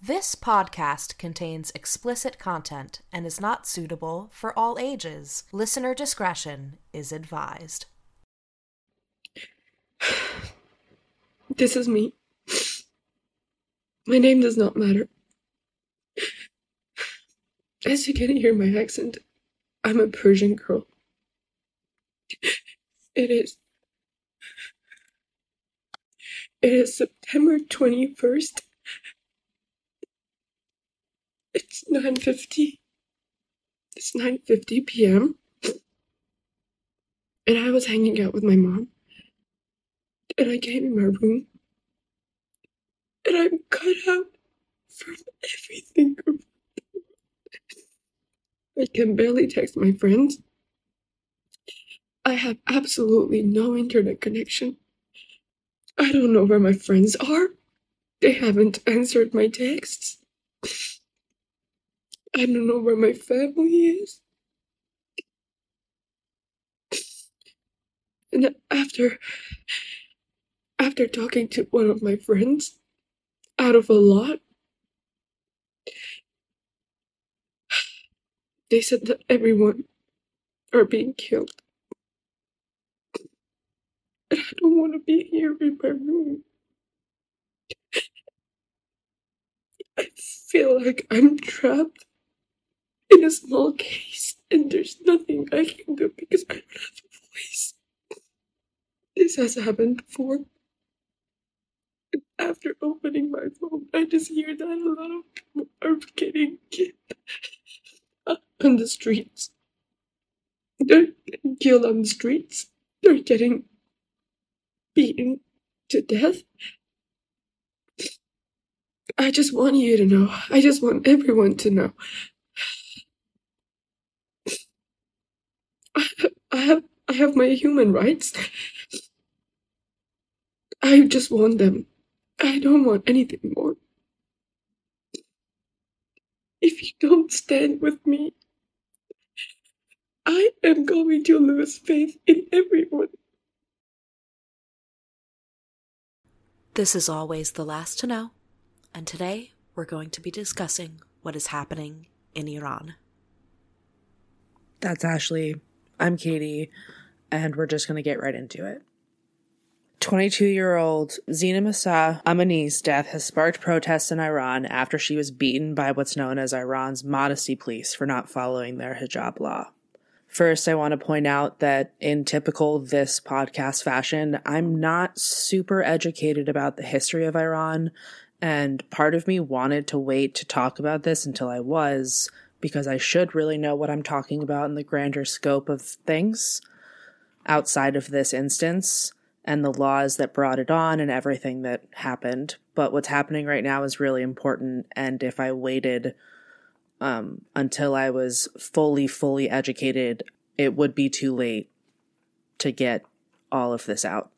This podcast contains explicit content and is not suitable for all ages. Listener discretion is advised. This is me. My name does not matter. As you can hear my accent, I'm a Persian girl. It is. It is September 21st. It's 9:50. It's 9:50 p.m. And I was hanging out with my mom. And I came in my room. And I'm cut out from everything. I can barely text my friends. I have absolutely no internet connection. I don't know where my friends are. They haven't answered my texts. I don't know where my family is. And after after talking to one of my friends out of a lot, they said that everyone are being killed. And I don't want to be here in my room. I feel like I'm trapped in a small case and there's nothing I can do because I don't have a voice. This has happened before. After opening my phone, I just hear that a lot of people are getting killed on the streets. They're getting killed on the streets. They're getting beaten to death. I just want you to know. I just want everyone to know. I have I have my human rights. I just want them. I don't want anything more. If you don't stand with me, I am going to lose faith in everyone. This is always the last to know, and today we're going to be discussing what is happening in Iran. That's Ashley. I'm Katie, and we're just going to get right into it. 22 year old Zhina Mahsa Amini's death has sparked protests in Iran after she was beaten by what's known as Iran's modesty police for not following their hijab law. First, I want to point out that in typical this podcast fashion, I'm not super educated about the history of Iran, and part of me wanted to wait to talk about this until I was, because I should really know what I'm talking about in the grander scope of things outside of this instance and the laws that brought it on and everything that happened. But what's happening right now is really important, and if I waited um, until I was fully, fully educated, it would be too late to get all of this out.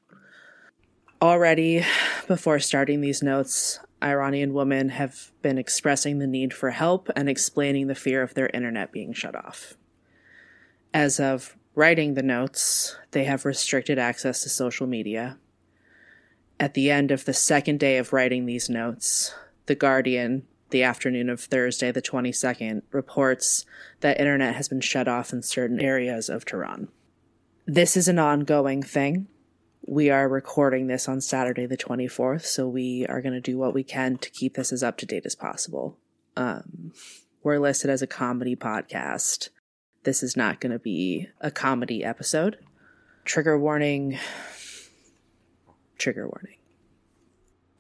Already, before starting these notes, Iranian women have been expressing the need for help and explaining the fear of their internet being shut off. As of writing the notes, they have restricted access to social media. At the end of the second day of writing these notes, The Guardian the afternoon of Thursday, the 22nd, reports that internet has been shut off in certain areas of Tehran. This is an ongoing thing. We are recording this on Saturday, the 24th, so we are going to do what we can to keep this as up to date as possible. Um, we're listed as a comedy podcast. This is not going to be a comedy episode. Trigger warning. Trigger warning.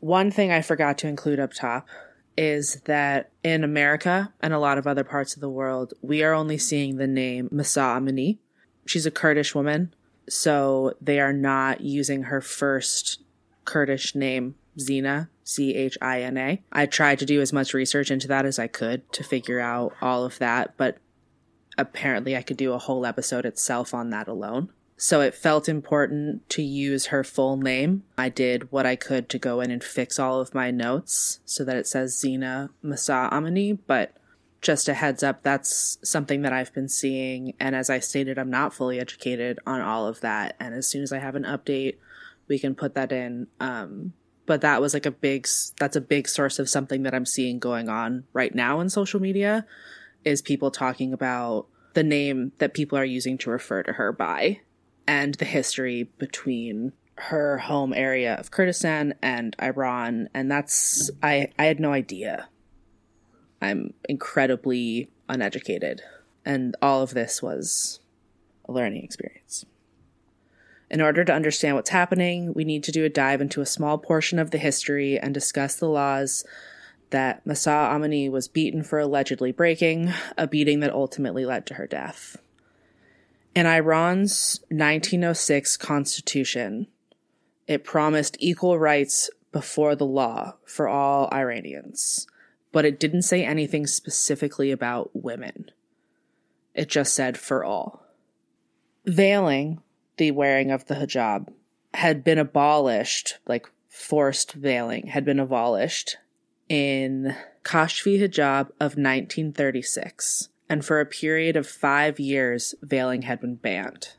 One thing I forgot to include up top is that in America and a lot of other parts of the world, we are only seeing the name Mahsa Amini. She's a Kurdish woman, so they are not using her first Kurdish name, Zhina, C H I N A. I tried to do as much research into that as I could to figure out all of that, but apparently I could do a whole episode itself on that alone. So it felt important to use her full name. I did what I could to go in and fix all of my notes so that it says Zhina Mahsa Amini, but just a heads up, that's something that I've been seeing. And as I stated, I'm not fully educated on all of that. And as soon as I have an update, we can put that in. Um, but that was like a big that's a big source of something that I'm seeing going on right now in social media is people talking about the name that people are using to refer to her by and the history between her home area of Kurdistan and Iran and that's I I had no idea. I'm incredibly uneducated and all of this was a learning experience. In order to understand what's happening, we need to do a dive into a small portion of the history and discuss the laws that Mahsa Amini was beaten for allegedly breaking, a beating that ultimately led to her death. In Iran's 1906 constitution, it promised equal rights before the law for all Iranians, but it didn't say anything specifically about women. It just said for all. Veiling, the wearing of the hijab, had been abolished, like forced veiling had been abolished in Kashf-e Hijab of 1936, and for a period of five years, veiling had been banned.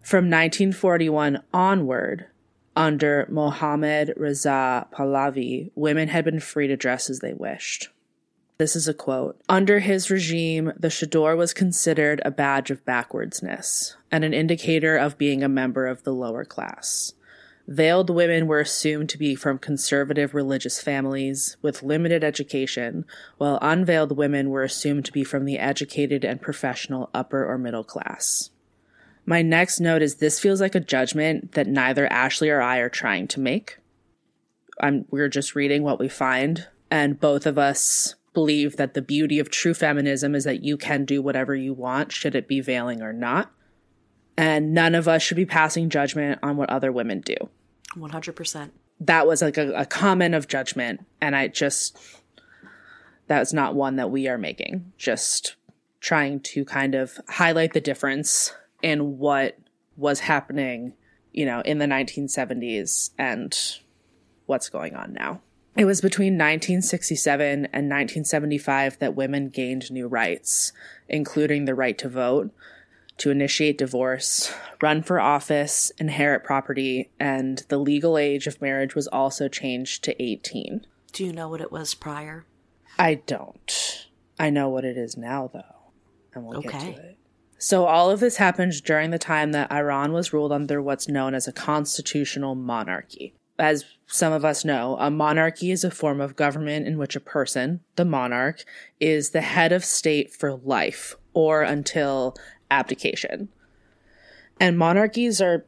From 1941 onward, under Mohammad Reza Pahlavi, women had been free to dress as they wished. This is a quote. Under his regime, the chador was considered a badge of backwardsness and an indicator of being a member of the lower class. Veiled women were assumed to be from conservative religious families with limited education, while unveiled women were assumed to be from the educated and professional upper or middle class. My next note is this feels like a judgment that neither Ashley or I are trying to make. I'm, we're just reading what we find, and both of us believe that the beauty of true feminism is that you can do whatever you want, should it be veiling or not. And none of us should be passing judgment on what other women do. 100%. That was like a, a comment of judgment. And I just, that's not one that we are making. Just trying to kind of highlight the difference in what was happening, you know, in the 1970s and what's going on now. It was between 1967 and 1975 that women gained new rights, including the right to vote, to initiate divorce, run for office, inherit property, and the legal age of marriage was also changed to 18. Do you know what it was prior? I don't. I know what it is now, though, and we'll get Okay. to it. So, all of this happened during the time that Iran was ruled under what's known as a constitutional monarchy. As some of us know, a monarchy is a form of government in which a person, the monarch, is the head of state for life or until abdication. And monarchies are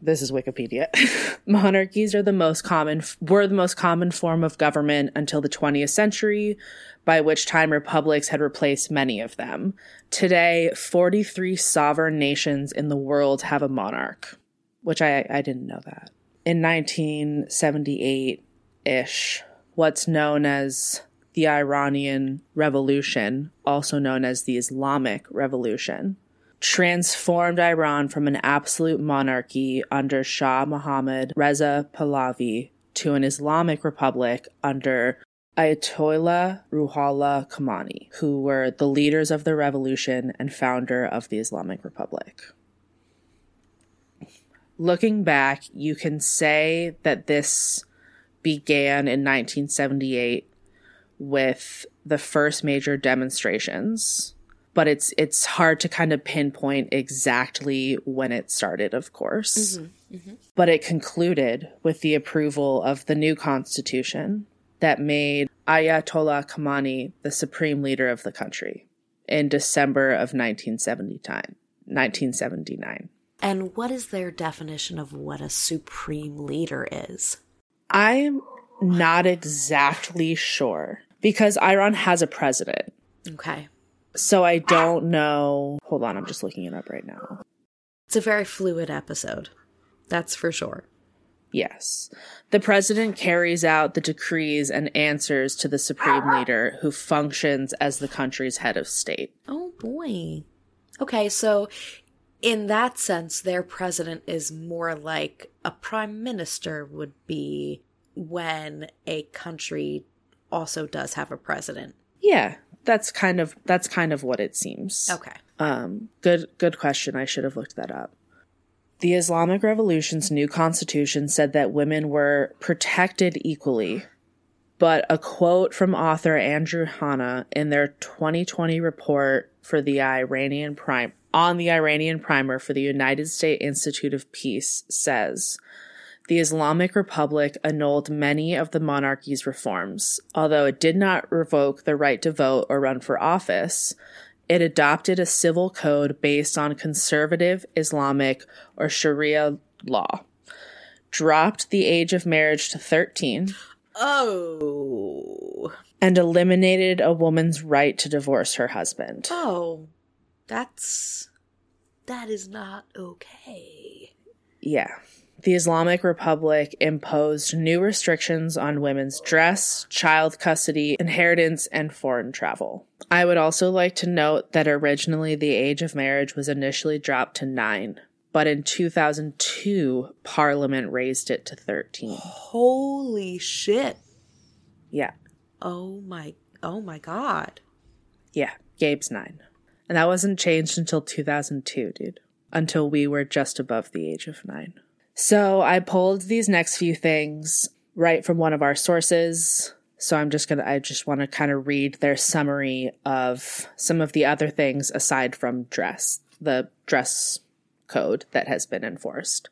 this is Wikipedia. monarchies are the most common were the most common form of government until the 20th century, by which time republics had replaced many of them. Today, 43 sovereign nations in the world have a monarch, which I I didn't know that. In 1978 ish, what's known as the Iranian Revolution, also known as the Islamic Revolution, transformed Iran from an absolute monarchy under Shah Mohammad Reza Pahlavi to an Islamic republic under Ayatollah Ruhollah Khomeini, who were the leaders of the revolution and founder of the Islamic Republic. Looking back, you can say that this began in 1978 with the first major demonstrations but it's it's hard to kind of pinpoint exactly when it started of course. Mm-hmm. Mm-hmm. But it concluded with the approval of the new constitution that made ayatollah Khamenei the supreme leader of the country in december of 1979 1979 And what is their definition of what a supreme leader is? i'm not exactly sure because iran has a president. Okay. So i don't know hold on i'm just looking it up right now It's a very fluid episode. That's for sure. Yes. The president carries out the decrees and answers to the supreme leader who functions as the country's head of state. Oh boy. Okay, so in that sense, their president is more like a prime minister would be when a country also does have a president. Yeah, that's kind of that's kind of what it seems. Okay. Um good good question. I should have looked that up. The Islamic Revolution's new constitution said that women were protected equally. But a quote from author Andrew Hanna in their 2020 report for the Iranian Prime on the Iranian primer for the United States Institute of Peace says the Islamic Republic annulled many of the monarchy's reforms. Although it did not revoke the right to vote or run for office, it adopted a civil code based on conservative Islamic or Sharia law, dropped the age of marriage to 13, Oh. and eliminated a woman's right to divorce her husband. Oh. That's. That is not okay. Yeah. The Islamic Republic imposed new restrictions on women's dress, child custody, inheritance, and foreign travel. I would also like to note that originally the age of marriage was initially dropped to nine, but in 2002, Parliament raised it to 13. Holy shit. Yeah. Oh my. Oh my god. Yeah. Gabe's nine. And that wasn't changed until 2002, dude. Until we were just above the age of nine. So I pulled these next few things right from one of our sources. So I'm just going to, I just want to kind of read their summary of some of the other things aside from dress, the dress code that has been enforced.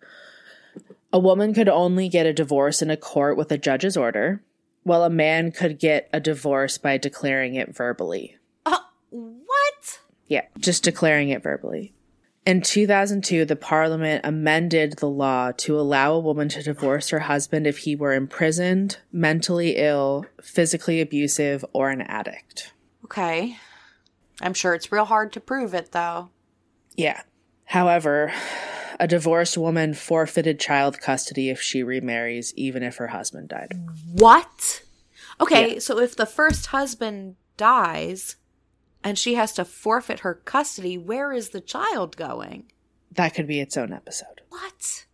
A woman could only get a divorce in a court with a judge's order, while a man could get a divorce by declaring it verbally. Uh, what? Yeah, just declaring it verbally. In 2002, the parliament amended the law to allow a woman to divorce her husband if he were imprisoned, mentally ill, physically abusive, or an addict. Okay. I'm sure it's real hard to prove it, though. Yeah. However, a divorced woman forfeited child custody if she remarries, even if her husband died. What? Okay, Yeah. so if the first husband dies and she has to forfeit her custody, where is the child going? That could be its own episode. What?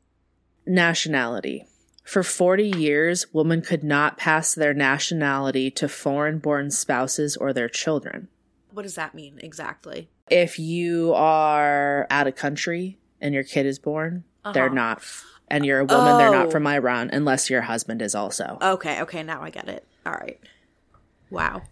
Nationality. For 40 years, women could not pass their nationality to foreign born spouses or their children. What does that mean exactly? if you are out of country and your kid is born, they're Uh-huh. not, and you're a woman, they're not Oh. from Iran unless your husband is also. Okay, okay, now I get it. All right. Wow.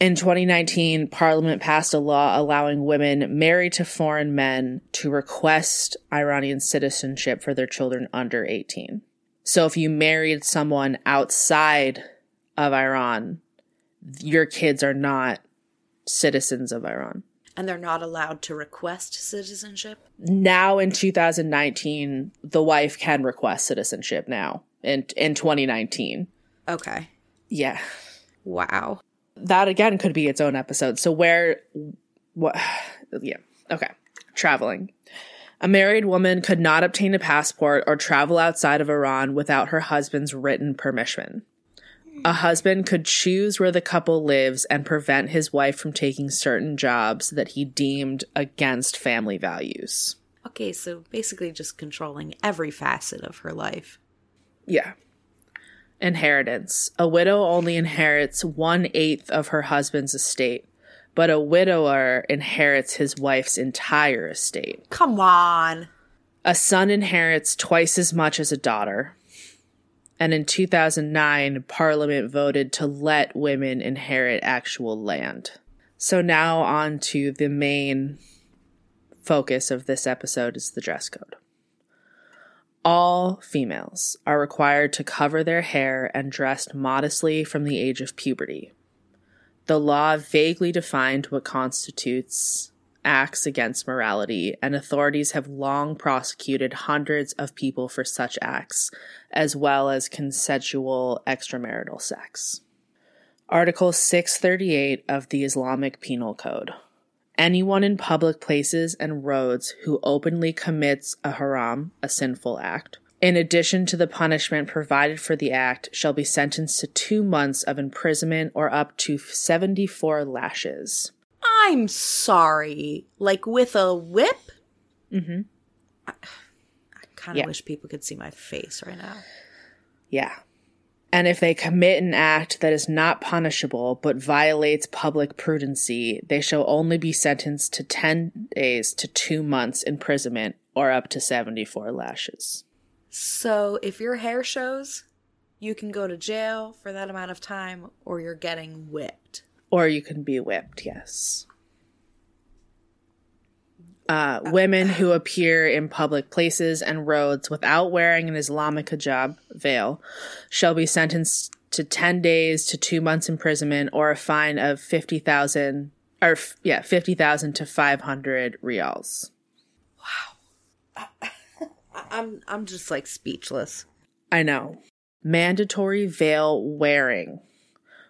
In 2019, Parliament passed a law allowing women married to foreign men to request Iranian citizenship for their children under 18. So if you married someone outside of Iran, your kids are not citizens of Iran. And they're not allowed to request citizenship? now in 2019 the wife can request citizenship now in in 2019 Okay. yeah Wow. That again could be its own episode so where what yeah okay traveling a married woman could not obtain a passport or travel outside of Iran without her husband's written permission. A husband could choose where the couple lives and prevent his wife from taking certain jobs that he deemed against family values. Okay, so basically just controlling every facet of her life. Yeah. Inheritance. A widow only inherits one eighth of her husband's estate, but a widower inherits his wife's entire estate. Come on. A son inherits twice as much as a daughter. And in 2009, Parliament voted to let women inherit actual land. So now on to the main focus of this episode is the dress code. All females are required to cover their hair and dress modestly from the age of puberty. The law vaguely defined what constitutes acts against morality, and authorities have long prosecuted hundreds of people for such acts, as well as consensual extramarital sex. Article 638 of the Islamic Penal Code. Anyone in public places and roads who openly commits a haram, a sinful act, in addition to the punishment provided for the act, shall be sentenced to two months of imprisonment or up to 74 lashes. I'm sorry. Like with a whip? Mm-hmm. I kind of Yeah. wish people could see my face right now. Yeah. And if they commit an act that is not punishable but violates public prudency, they shall only be sentenced to 10 days to two months imprisonment or up to 74 lashes. So if your hair shows, you can go to jail for that amount of time or you're getting whipped. Or you can be whipped, yes. Uh, women who appear in public places and roads without wearing an Islamic hijab veil shall be sentenced to 10 days to 2 months imprisonment or a fine of 50,000 or f- yeah, 50,000 to 500 rials. Wow. I'm I'm just like speechless. I know. Mandatory veil wearing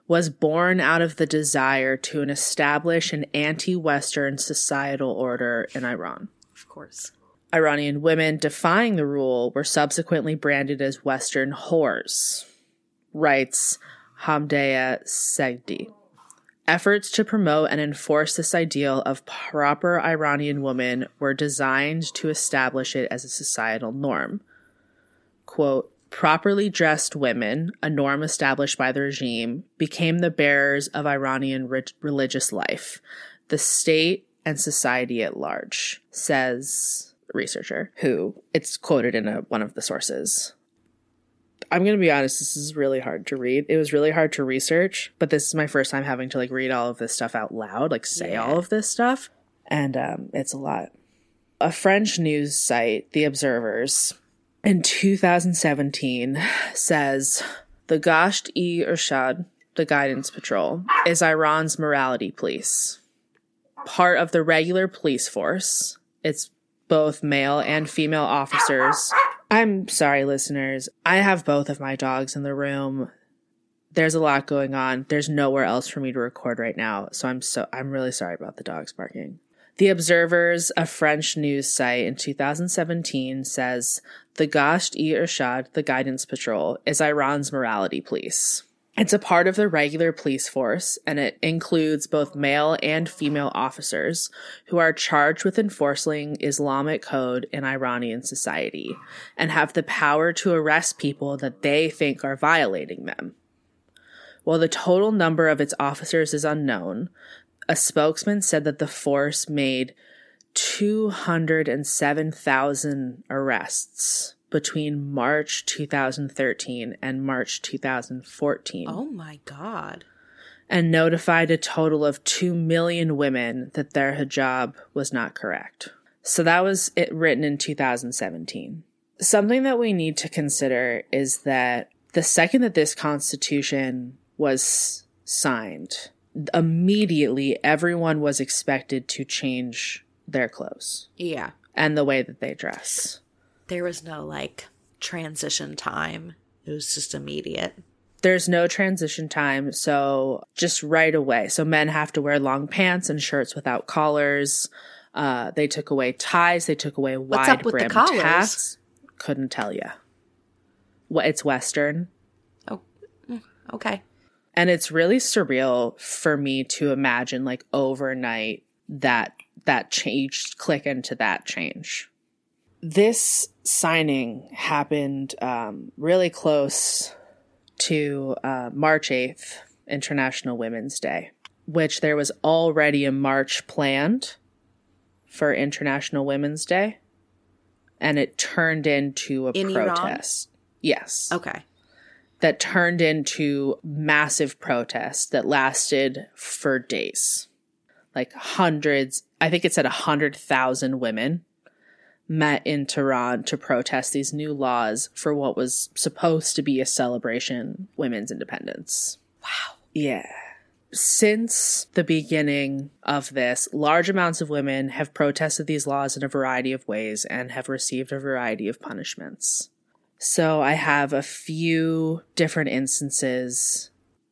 was born out of the desire to establish an anti Western societal order in Iran. Of course. Iranian women defying the rule were subsequently branded as Western whores, writes Hamideh Sedghi. Efforts to promote and enforce this ideal of proper Iranian woman were designed to establish it as a societal norm. Quote, properly dressed women, a norm established by the regime, became the bearers of Iranian re- religious life, the state and society at large, says researcher who it's quoted in a, one of the sources. I'm going to be honest, this is really hard to read. It was really hard to research, but this is my first time having to like read all of this stuff out loud, like say Yeah. all of this stuff, and um, it's a lot. A French news site, The Observers, in 2017 says the Gasht e Ershad, the Guidance Patrol, is Iran's morality police. Part of the regular police force, it's both male and female officers. I'm sorry, listeners. I have both of my dogs in the room. There's a lot going on. There's nowhere else for me to record right now, so I'm so I'm really sorry about the dogs barking. The Observers, a French news site in 2017, says the Gasht e Ershad, the Guidance Patrol, is Iran's morality police. It's a part of the regular police force, and it includes both male and female officers who are charged with enforcing Islamic code in Iranian society and have the power to arrest people that they think are violating them. While the total number of its officers is unknown, a spokesman said that the force made 207,000 arrests between March 2013 and March 2014 Oh my god. and notified a total of 2 million women that their hijab was not correct. So that was it written in 2017. Something that we need to consider is that the second that this constitution was signed, immediately everyone was expected to change their clothes Yeah. and the way that they dress. There was no like transition time. It was just immediate. There's no transition time, so just right away. So men have to wear long pants and shirts without collars. Uh, they took away ties. They took away What's wide up with the collars? hats. Couldn't tell you. What it's Western, Oh, mm, okay. And it's really surreal for me to imagine like overnight that that change click into that change. This signing happened um, really close to uh, March 8th, International Women's Day, which there was already a march planned for International Women's Day, and it turned into a In Iran? protest. Yes. Okay. That turned into massive protests that lasted for days. Like hundreds, I think it said 100,000 women met in Tehran to protest these new laws for what was supposed to be a celebration women's independence. Wow. Yeah. Since the beginning of this, large amounts of women have protested these laws in a variety of ways and have received a variety of punishments. So I have a few different instances.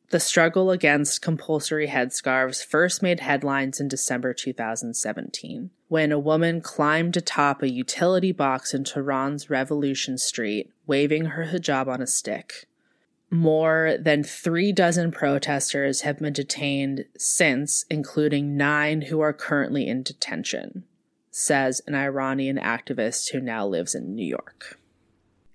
The struggle against compulsory headscarves first made headlines in December 2017 when a woman climbed atop a utility box in Tehran's Revolution Street, waving her hijab on a stick. More than three dozen protesters have been detained since, including nine who are currently in detention, says an Iranian activist who now lives in New York.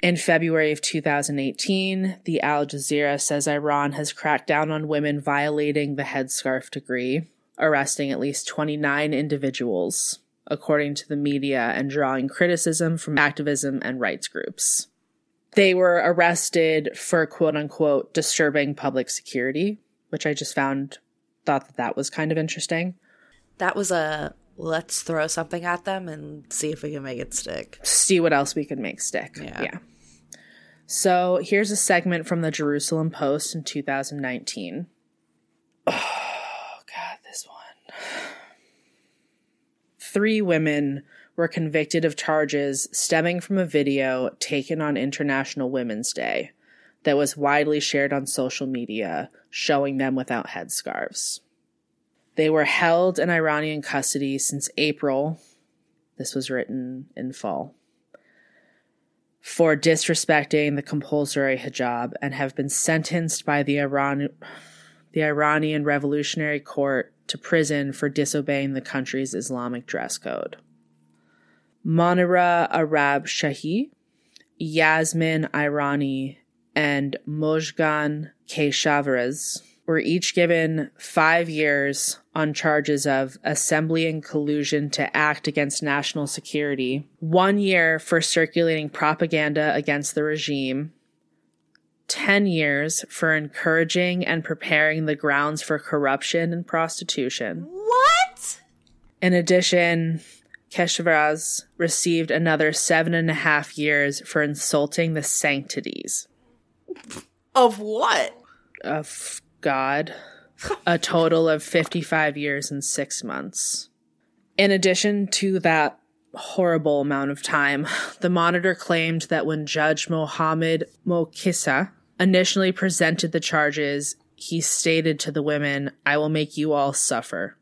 In February of 2018, the Al Jazeera says Iran has cracked down on women violating the headscarf degree, arresting at least 29 individuals. according to the media, and drawing criticism from activism and rights groups. They were arrested for quote unquote disturbing public security, which I just found thought that that was kind of interesting. That was a let's throw something at them and see if we can make it stick. See what else we can make stick. Yeah. yeah. So here's a segment from the Jerusalem Post in 2019. Oh, God, this one. Three women were convicted of charges stemming from a video taken on International Women's Day that was widely shared on social media showing them without headscarves. They were held in Iranian custody since April. This was written in fall. For disrespecting the compulsory hijab and have been sentenced by the Iran the Iranian Revolutionary Court to prison for disobeying the country's Islamic dress code. Monira Arab Shahi, Yasmin Aryani, and Mojgan Keshavarz were each given five years on charges of assembly and collusion to act against national security, one year for circulating propaganda against the regime, 10 years for encouraging and preparing the grounds for corruption and prostitution. What? In addition, Keshavarz received another seven and a half years for insulting the sanctities Of what? of God, a total of 55 years and six months. In addition to that horrible amount of time, the monitor claimed that when Judge Mohammed Moghiseh initially presented the charges, he stated to the women, I will make you all suffer.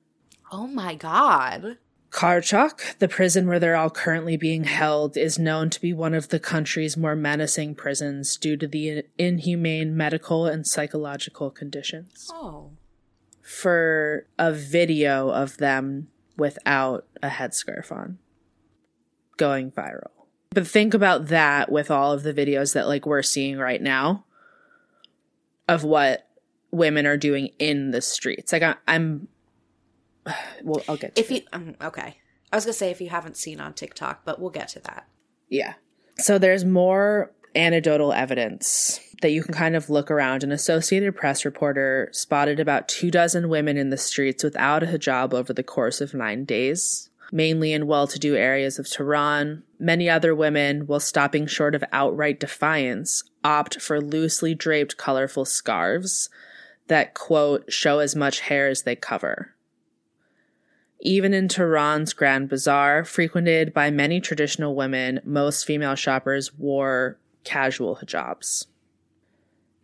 Oh my god. Qarchak, the prison where they're all currently being held, is known to be one of the country's more menacing prisons due to the inhumane medical and psychological conditions. Oh. For a video of them without a headscarf on going viral. But think about that with all of the videos that like we're seeing right now of what women are doing in the streets. Like I, I'm well, I'll get to If it. you um, okay. I was going to say if you haven't seen on TikTok, but we'll get to that. Yeah. So there's more anecdotal evidence that you can kind of look around. An Associated Press reporter spotted about two dozen women in the streets without a hijab over the course of nine days, mainly in well to do areas of Tehran. Many other women, while stopping short of outright defiance, opt for loosely draped colorful scarves that, quote, show as much hair as they cover. Even in Tehran's Grand Bazaar, frequented by many traditional women, most female shoppers wore casual hijabs.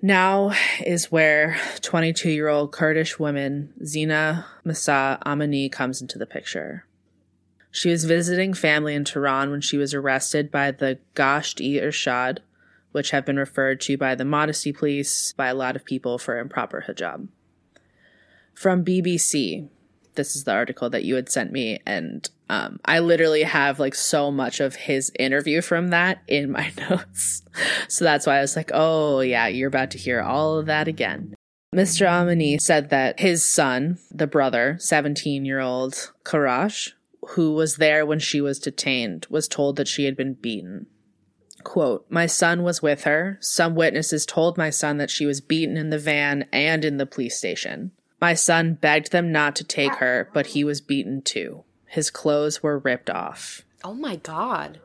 Now is where 22 year old Kurdish woman Zhina Mahsa Amini comes into the picture. She was visiting family in Tehran when she was arrested by the Gasht e Ershad, which have been referred to by the modesty police by a lot of people for improper hijab. From BBC, this is the article that you had sent me and um, i literally have like so much of his interview from that in my notes so that's why i was like oh yeah you're about to hear all of that again mr amini said that his son the brother 17 year old Kiarash who was there when she was detained was told that she had been beaten Quote, My son was with her. Some witnesses told my son that she was beaten in the van and in the police station. My son begged them not to take ah. her, but he was beaten too. His clothes were ripped off. Oh my god.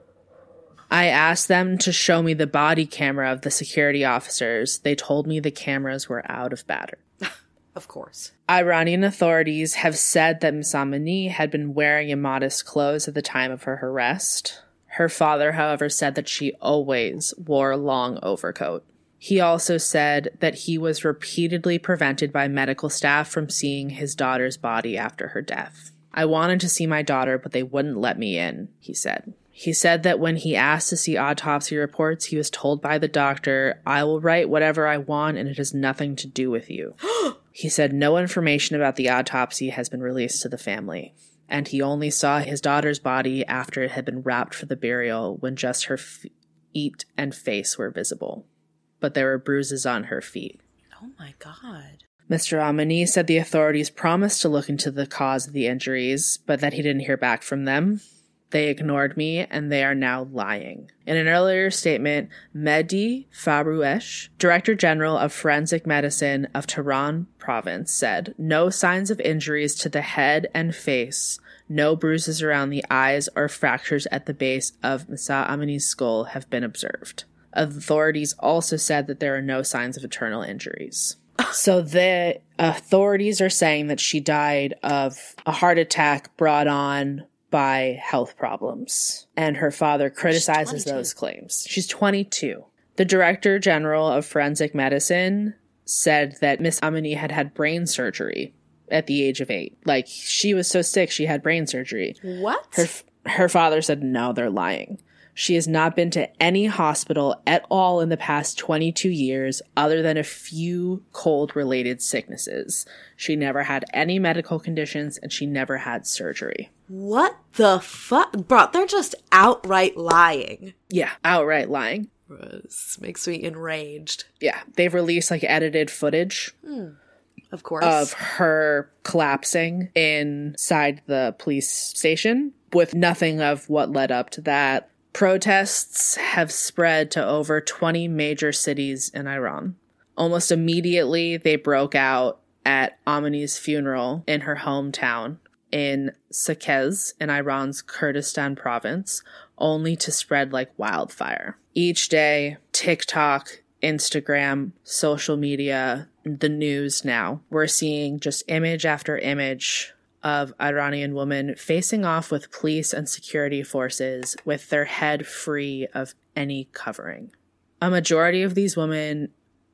I asked them to show me the body camera of the security officers. They told me the cameras were out of battery. Of course. Iranian authorities have said that Ms Amini had been wearing immodest clothes at the time of her arrest. Her father, however, said that she always wore a long overcoat. He also said that he was repeatedly prevented by medical staff from seeing his daughter's body after her death. I wanted to see my daughter, but they wouldn't let me in, he said. He said that when he asked to see autopsy reports, he was told by the doctor, I will write whatever I want and it has nothing to do with you. he said no information about the autopsy has been released to the family, and he only saw his daughter's body after it had been wrapped for the burial when just her feet and face were visible but there were bruises on her feet. Oh my god. Mr. Amini said the authorities promised to look into the cause of the injuries, but that he didn't hear back from them. They ignored me and they are now lying. In an earlier statement, Mehdi Forouzesh, Director General of Forensic Medicine of Tehran Province, said no signs of injuries to the head and face, no bruises around the eyes or fractures at the base of Mahsa Amini's skull have been observed. Authorities also said that there are no signs of internal injuries. So the authorities are saying that she died of a heart attack brought on by health problems. And her father criticizes those claims. She's 22. The director general of forensic medicine said that Miss Amini had had brain surgery at the age of eight. Like she was so sick, she had brain surgery. What? Her her father said no, they're lying. She has not been to any hospital at all in the past 22 years other than a few cold related sicknesses. She never had any medical conditions and she never had surgery. what the fuck? Bro, they're just outright lying. Yeah, outright lying. This makes me enraged. Yeah, they've released like edited footage hmm. Of course. of her collapsing inside the police station with nothing of what led up to that. Protests have spread to over 20 major cities in Iran. Almost immediately, they broke out at Amini's funeral in her hometown in Saqqez in Iran's Kurdistan province, only to spread like wildfire. Each day, TikTok, Instagram, social media, the news now, we're seeing just image after image of Iranian women facing off with police and security forces with their head free of any covering. A majority of these women,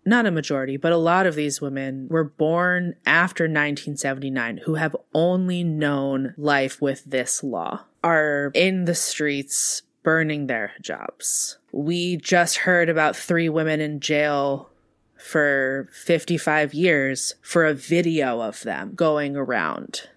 not a majority, but a lot of these women were born after 1979 who have only known life with this law, are in the streets burning their jobs. We just heard about three women in jail for 55 years for a video of them going around.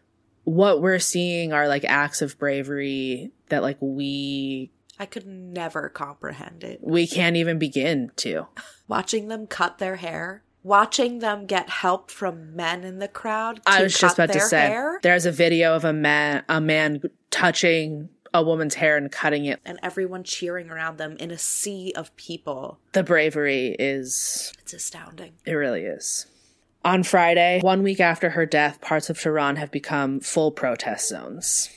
What we're seeing are like acts of bravery that like we I could never comprehend it. we can't even begin to. Watching them cut their hair, watching them get help from men in the crowd. To I was just cut about to their say hair, there's a video of a man a man touching a woman's hair and cutting it. and everyone cheering around them in a sea of people. The bravery is It's astounding. It really is. On Friday, one week after her death, parts of Tehran have become full protest zones.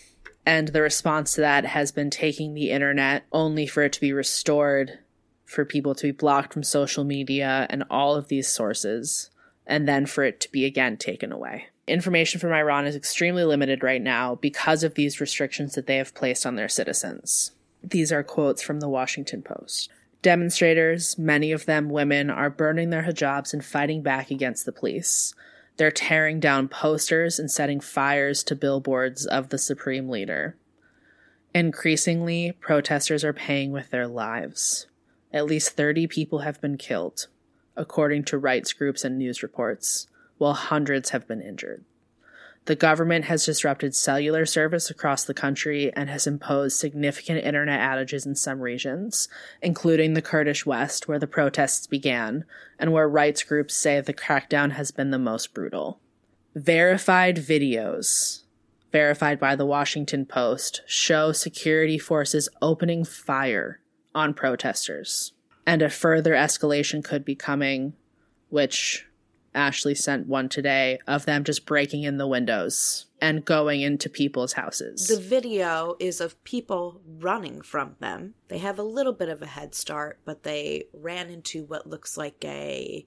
And the response to that has been taking the internet only for it to be restored, for people to be blocked from social media and all of these sources, and then for it to be again taken away. Information from Iran is extremely limited right now because of these restrictions that they have placed on their citizens. These are quotes from the Washington Post. Demonstrators, many of them women, are burning their hijabs and fighting back against the police. They're tearing down posters and setting fires to billboards of the supreme leader. Increasingly, protesters are paying with their lives. At least 30 people have been killed, according to rights groups and news reports, while hundreds have been injured. The government has disrupted cellular service across the country and has imposed significant internet outages in some regions, including the Kurdish West, where the protests began, and where rights groups say the crackdown has been the most brutal. Verified videos, verified by the Washington Post, show security forces opening fire on protesters. And a further escalation could be coming, which Ashley sent one today of them just breaking in the windows and going into people's houses. The video is of people running from them. They have a little bit of a head start, but they ran into what looks like a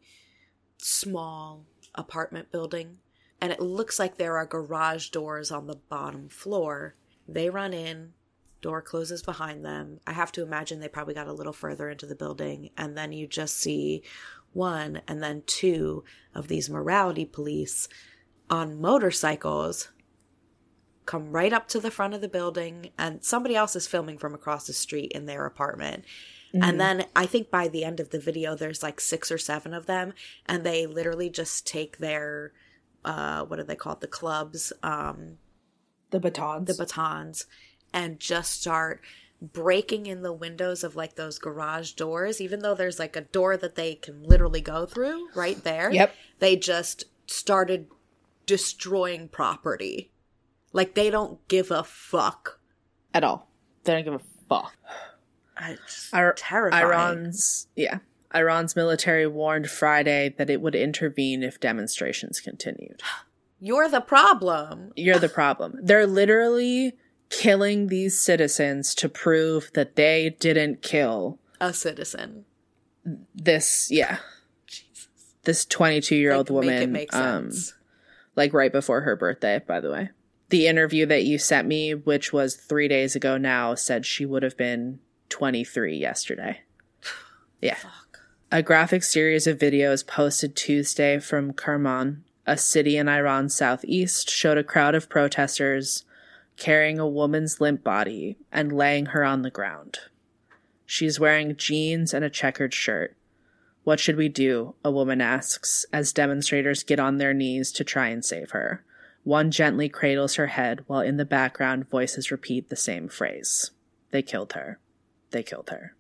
small apartment building. And it looks like there are garage doors on the bottom floor. They run in, door closes behind them. I have to imagine they probably got a little further into the building. And then you just see one and then two of these morality police on motorcycles come right up to the front of the building and somebody else is filming from across the street in their apartment. And then I think by the end of the video there's like six or seven of them and they literally just take their uh what do they call it the clubs um the batons. the batons and just start breaking in the windows of like those garage doors even though there's like a door that they can literally go through right there Yep. they just started destroying property. Like they don't give a fuck. At all. They don't give a fuck. It's Ir- terrifying. Iran's yeah. Iran's military warned Friday that it would intervene if demonstrations continued. You're the problem. You're the problem. They're literally killing these citizens to prove that they didn't kill A citizen. this yeah, Jesus. this 22-year-old Like, woman Make it make um like right before her birthday, by the way. The interview that you sent me, which was 3 days ago now, said she would have been 23 yesterday. Yeah. Fuck. A graphic series of videos posted Tuesday from Kerman, a city in Iran's southeast, showed a crowd of protesters carrying a woman's limp body and laying her on the ground. She's wearing jeans and a checkered shirt. What should we do? A woman asks as demonstrators get on their knees to try and save her. One gently cradles her head while in the background voices repeat the same phrase. They killed her. They killed her.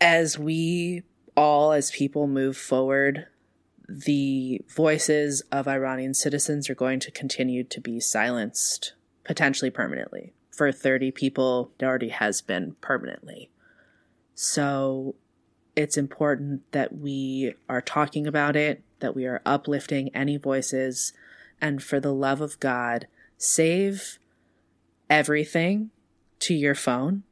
As we all, as people, move forward, the voices of Iranian citizens are going to continue to be silenced, potentially permanently. For 30 people, it already has been permanently. So it's important that we are talking about it, that we are uplifting any voices, and for the love of God, save everything to your phone.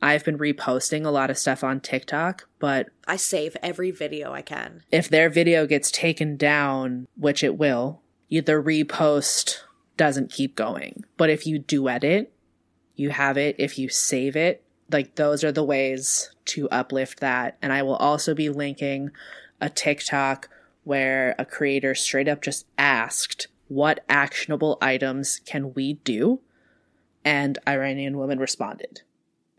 I've been reposting a lot of stuff on TikTok, but I save every video I can. if their video gets taken down, which it will, you, the repost doesn't keep going. But if you duet it, you have it. If you save it, like those are the ways to uplift that. And I will also be linking a TikTok where a creator straight up just asked, What actionable items can we do? And Iranian woman responded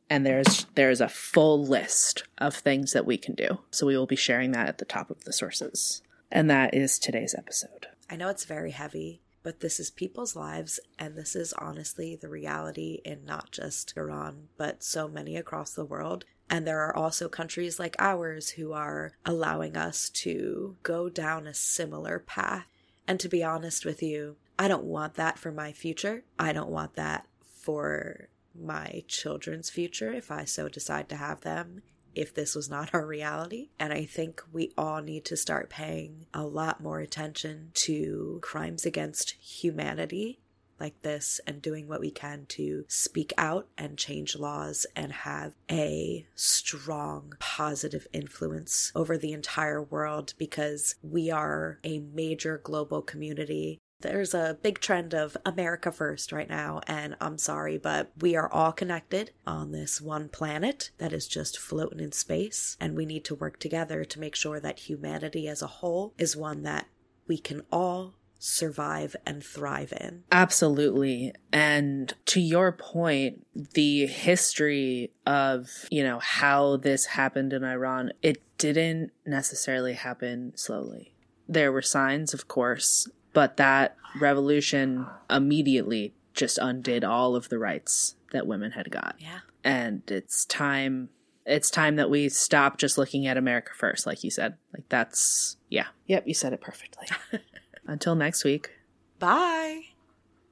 and there's there's a full list of things that we can do. So we will be sharing that at the top of the sources. And that is today's episode. I know it's very heavy, but this is people's lives, and this is honestly the reality in not just Iran, but so many across the world. And there are also countries like ours who are allowing us to go down a similar path. And to be honest with you, I don't want that for my future. I don't want that for my children's future if I so decide to have them if this was not our reality. And I think we all need to start paying a lot more attention to crimes against humanity like this and doing what we can to speak out and change laws and have a strong positive influence over the entire world because we are a major global community there's a big trend of America first right now, and I'm sorry, but we are all connected on this one planet that is just floating in space, and we need to work together to make sure that humanity as a whole is one that we can all survive and thrive in. Absolutely. And to your point, the history of, you know, how this happened in Iran, it didn't necessarily happen slowly. There were signs, of course, but that revolution immediately just undid all of the rights that women had got. Yeah. And it's time it's time that we stop just looking at America first, like you said. Like that's yeah. Yep, you said it perfectly. Until next week. Bye.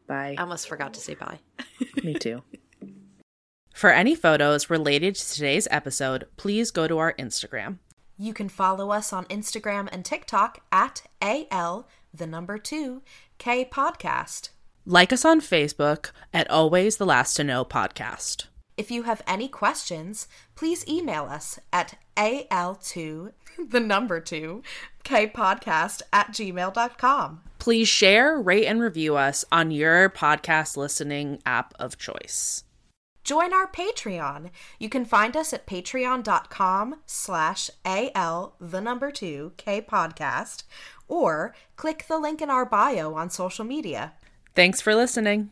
Bye. I almost forgot to say bye. Me too. For any photos related to today's episode, please go to our Instagram. You can follow us on Instagram and TikTok at AL the number 2 K podcast. Like us on Facebook at Always the Last to Know podcast. If you have any questions, please email us at al2 the number 2 K podcast at gmail.com. Please share, rate, and review us on your podcast listening app of choice. Join our Patreon. You can find us at patreon.com slash al the number 2 K podcast or click the link in our bio on social media. Thanks for listening.